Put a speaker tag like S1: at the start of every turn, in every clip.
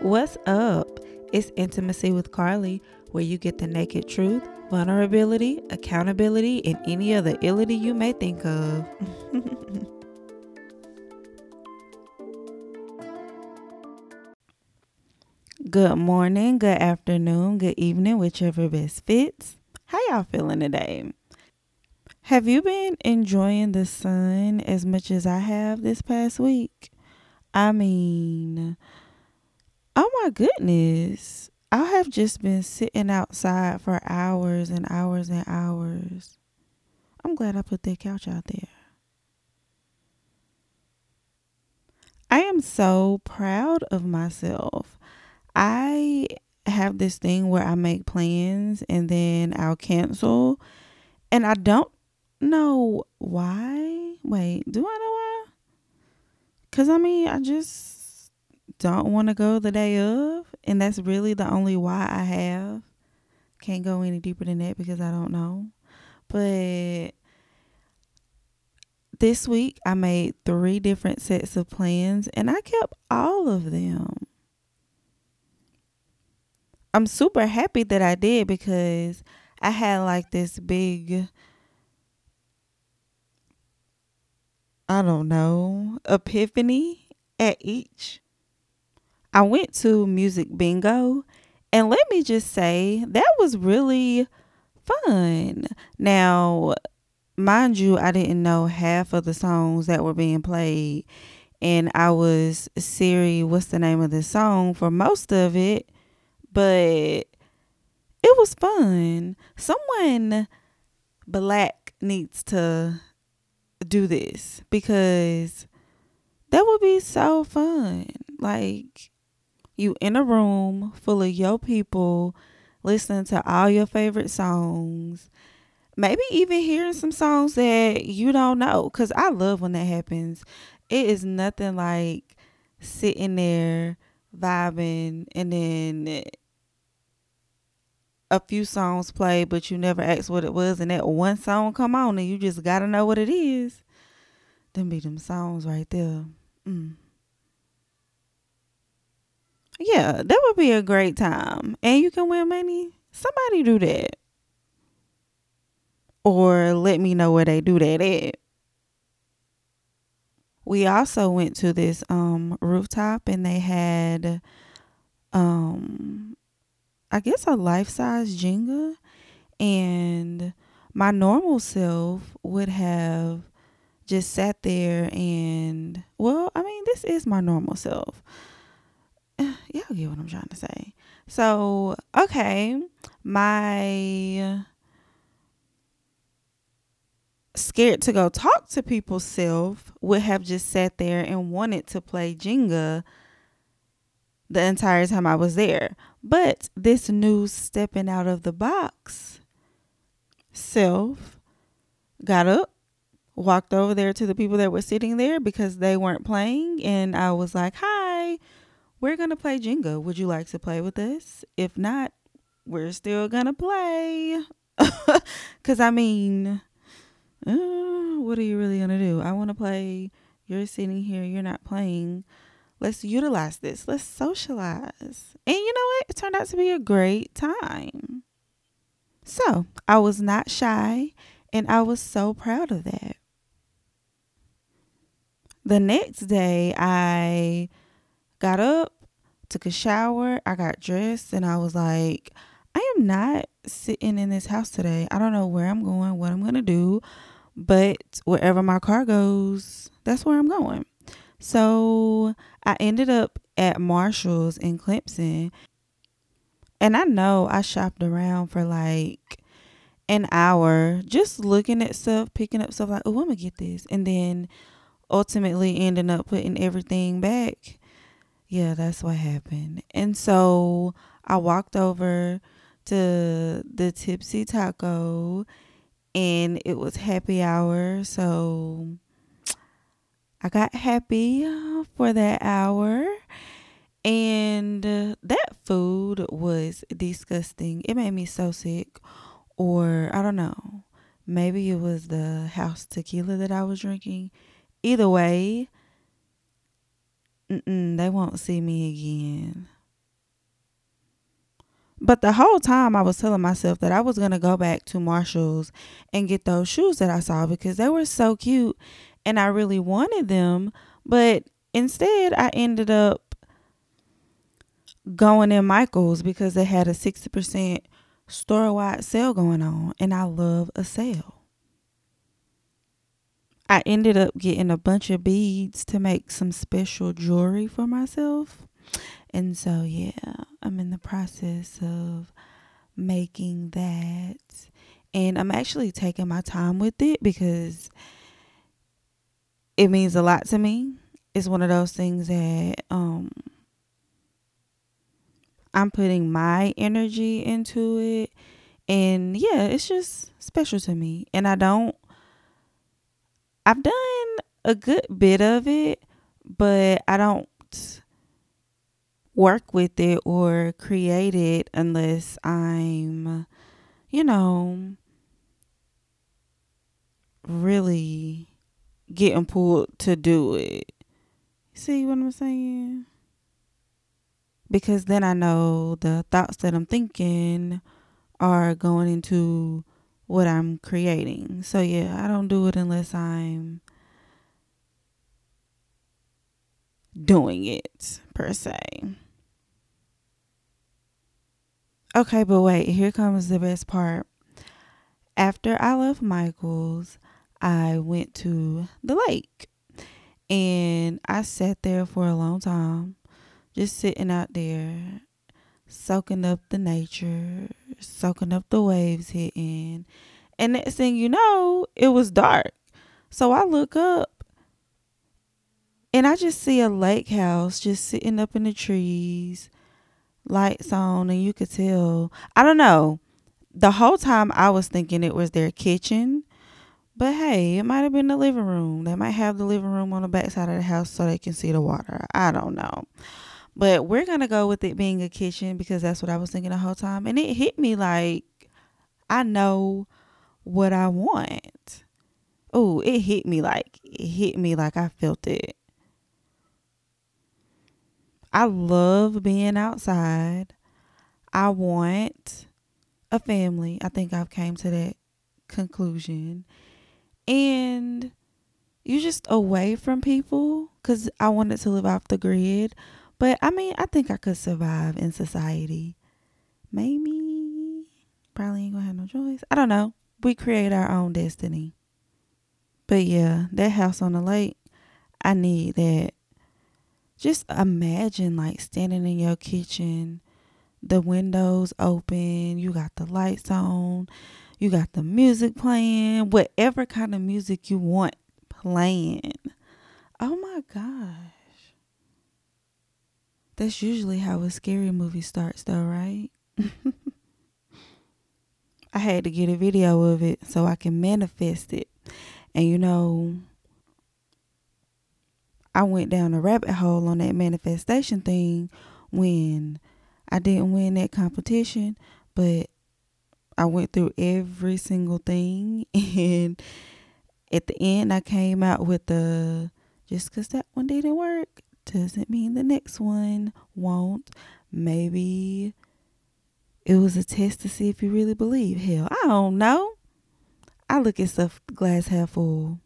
S1: What's up? It's Intimacy with Carley, where you get the naked truth, vulnerability, accountability, and any other illity you may think of. good morning, good afternoon, good evening, whichever best fits. How y'all feeling today? Have you been enjoying the sun as much as I have this past week? I mean, oh my goodness. I have just been sitting outside for hours and hours and hours. I'm glad I put that couch out there. I am so proud of myself. I have this thing where I make plans and then I'll cancel. And I don't know why. Wait, do I know why? Because I mean, I just don't want to go the day of. And that's really the only why I have. Can't go any deeper than that because I don't know. But this week I made three different sets of plans and I kept all of them. I'm super happy that I did because I had like this big I don't know, epiphany at each. I went to music bingo and let me just say that was really fun. Now, mind you, I didn't know half of the songs that were being played and I was Siri, what's the name of the song for most of it but it was fun. Someone black needs to do this because that would be so fun. Like you in a room full of your people listening to all your favorite songs. Maybe even hearing some songs that you don't know cuz I love when that happens. It is nothing like sitting there vibing and then a few songs play, but you never asked what it was, and that one song come on, and you just gotta know what it is. Them be them songs right there. Mm. Yeah, that would be a great time, and you can win money. Somebody do that, or let me know where they do that at. We also went to this um rooftop, and they had um I guess a life size Jenga, and my normal self would have just sat there and well, I mean, this is my normal self. Y'all get what I'm trying to say. So, okay, my scared to go talk to people self would have just sat there and wanted to play Jenga the entire time I was there. But this new stepping out of the box self got up, walked over there to the people that were sitting there because they weren't playing. And I was like, Hi, we're going to play Jenga. Would you like to play with us? If not, we're still going to play. Because I mean, uh, what are you really going to do? I want to play. You're sitting here, you're not playing let's utilize this. Let's socialize. And you know what? It turned out to be a great time. So I was not shy and I was so proud of that. The next day, I got up, took a shower, I got dressed, and I was like, I am not sitting in this house today. I don't know where I'm going, what I'm going to do, but wherever my car goes, that's where I'm going. So I ended up at Marshall's in Clemson. And I know I shopped around for like an hour just looking at stuff, picking up stuff like, oh, I'm going to get this. And then ultimately ending up putting everything back. Yeah, that's what happened. And so I walked over to the Tipsy Taco and it was happy hour. So I got happy uh, for that hour. And uh, that food was disgusting. It made me so sick. Or I don't know. Maybe it was the house tequila that I was drinking. Either way, they won't see me again. But the whole time I was telling myself that I was going to go back to Marshall's and get those shoes that I saw because they were so cute and I really wanted them. But instead, I ended up going in Michael's because they had a 60% store wide sale going on. And I love a sale. I ended up getting a bunch of beads to make some special jewelry for myself. And so, yeah, I'm in the process of making that. And I'm actually taking my time with it because it means a lot to me. It's one of those things that um I'm putting my energy into it. And yeah, it's just special to me. And I don't I've done a good bit of it, but I don't work with it or create it unless I'm, you know, really getting pulled to do it. See what I'm saying? Because then I know the thoughts that I'm thinking are going into what I'm creating. So yeah, I don't do it unless I'm doing it per se. Okay, but wait, here comes the best part. After I left Michael's, I went to the lake and I sat there for a long time, just sitting out there, soaking up the nature, soaking up the waves hitting. And next thing you know, it was dark. So I look up and I just see a lake house just sitting up in the trees lights on and you could tell I don't know. The whole time I was thinking it was their kitchen. But hey, it might have been the living room. They might have the living room on the back side of the house so they can see the water. I don't know. But we're gonna go with it being a kitchen because that's what I was thinking the whole time. And it hit me like I know what I want. Oh, it hit me like it hit me like I felt it. I love being outside. I want a family. I think I've came to that conclusion. And you're just away from people cuz I wanted to live off the grid. But I mean, I think I could survive in society. Maybe probably ain't to have no choice. I don't know. We create our own destiny. But yeah, that house on the lake, I need that just imagine like standing in your kitchen, the windows open, you got the lights on, you got the music playing, whatever kind of music you want playing. Oh my gosh. That's usually how a scary movie starts, though, right? I had to get a video of it so I can manifest it. And you know, I went down a rabbit hole on that manifestation thing when I didn't win that competition, but I went through every single thing and at the end I came out with the just cuz that one didn't work doesn't mean the next one won't. Maybe it was a test to see if you really believe. Hell, I don't know. I look at stuff glass half full.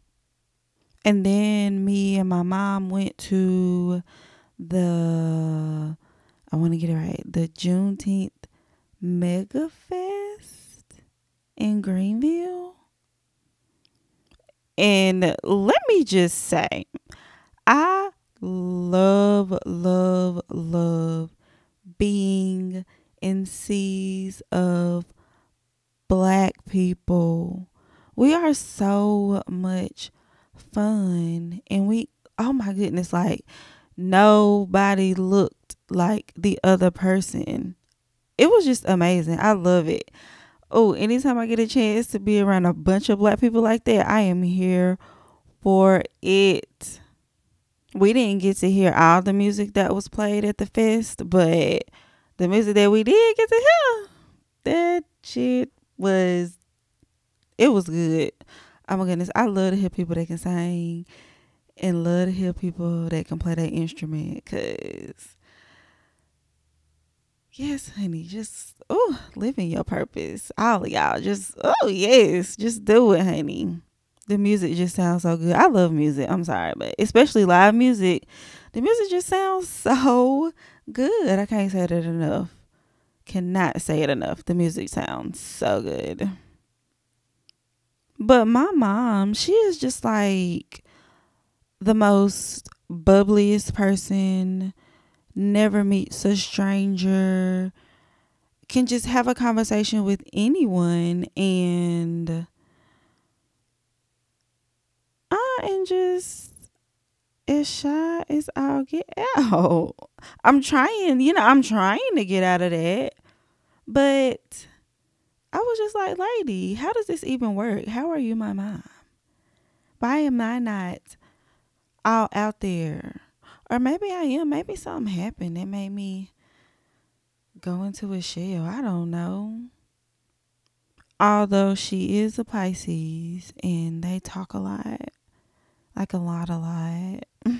S1: And then me and my mom went to the, I want to get it right, the Juneteenth Mega Fest in Greenville. And let me just say, I love, love, love. Being in seas of black people. We are so much fun and we oh my goodness like nobody looked like the other person. It was just amazing. I love it. Oh anytime i get a chance to be around a bunch of black people like that i am here for it we didn't get to hear all the music that was played at the fest but the music that we did get to hear that shit was it was good oh my goodness, I love to hear people that can sing and love to hear people that can play that instrument because yes, honey, just oh, living your purpose. All y'all, just oh yes, just do it, honey. The music just sounds so good. I love music. I'm sorry, but especially live music, the music just sounds so good. I can't say that enough. Cannot say it enough. The music sounds so good. But my mom, she is just like the most bubbliest person, never meets a stranger, can just have a conversation with anyone and Am just as shy as I'll get out. I'm trying, you know, I'm trying to get out of that. But I was just like, lady, how does this even work? How are you my mom? Why am I not all out there? Or maybe I am. Maybe something happened that made me go into a shell. I don't know. Although she is a Pisces and they talk a lot, like a lot, a lot.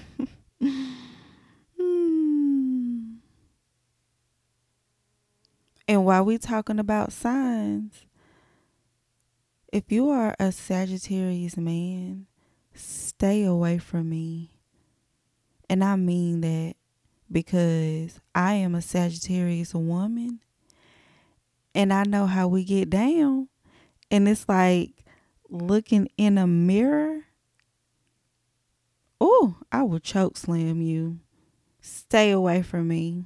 S1: And while we talking about signs, if you are a Sagittarius man, stay away from me. And I mean that because I am a Sagittarius woman and I know how we get down. And it's like looking in a mirror. Oh, I will choke slam you. Stay away from me.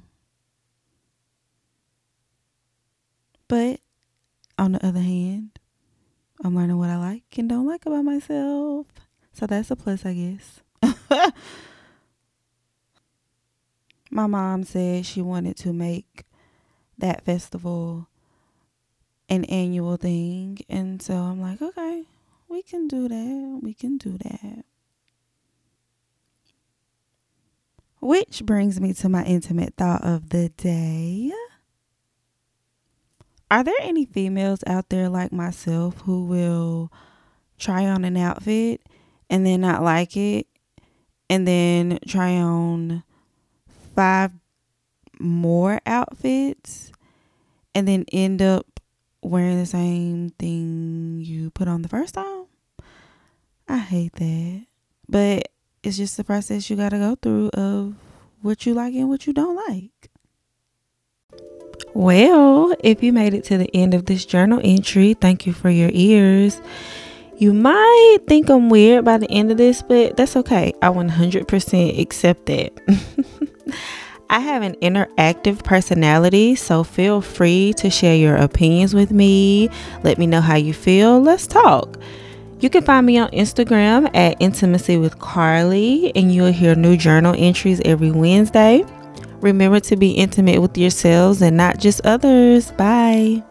S1: But on the other hand, I'm learning what I like and don't like about myself. So that's a plus, I guess. My mom said she wanted to make that festival an annual thing. And so I'm like, okay, we can do that. We can do that. Which brings me to my intimate thought of the day. Are there any females out there like myself who will try on an outfit and then not like it and then try on five more outfits and then end up wearing the same thing you put on the first time? I hate that. But it's just the process you got to go through of what you like and what you don't like. Well, if you made it to the end of this journal entry, thank you for your ears. You might think I'm weird by the end of this, but that's okay. I 100% accept that. I have an interactive personality, so feel free to share your opinions with me. Let me know how you feel. Let's talk. You can find me on Instagram at Intimacy with Carley, and you'll hear new journal entries every Wednesday. Remember to be intimate with yourselves and not just others. Bye.